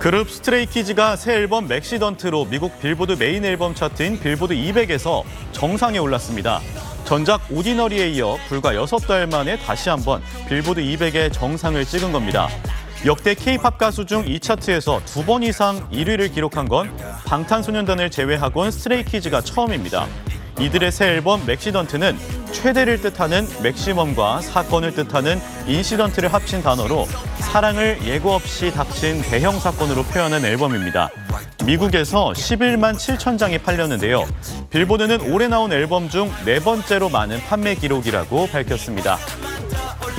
그룹 스트레이키즈가 새 앨범 맥시던트로 미국 빌보드 메인 앨범 차트인 빌보드 200에서 정상에 올랐습니다. 전작 오디너리에 이어 불과 6달 만에 다시 한번 빌보드 200의 정상을 찍은 겁니다. 역대 K-팝 가수 중 이 차트에서 두 번 이상 1위를 기록한 건 방탄소년단을 제외하곤 스트레이키즈가 처음입니다. 이들의 새 앨범 맥시던트는 최대를 뜻하는 맥시멈과 사건을 뜻하는 인시던트를 합친 단어로 사랑을 예고 없이 닥친 대형 사건으로 표현한 앨범입니다. 미국에서 11만 7천 장이 팔렸는데요. 빌보드는 올해 나온 앨범 중 네 번째로 많은 판매 기록이라고 밝혔습니다.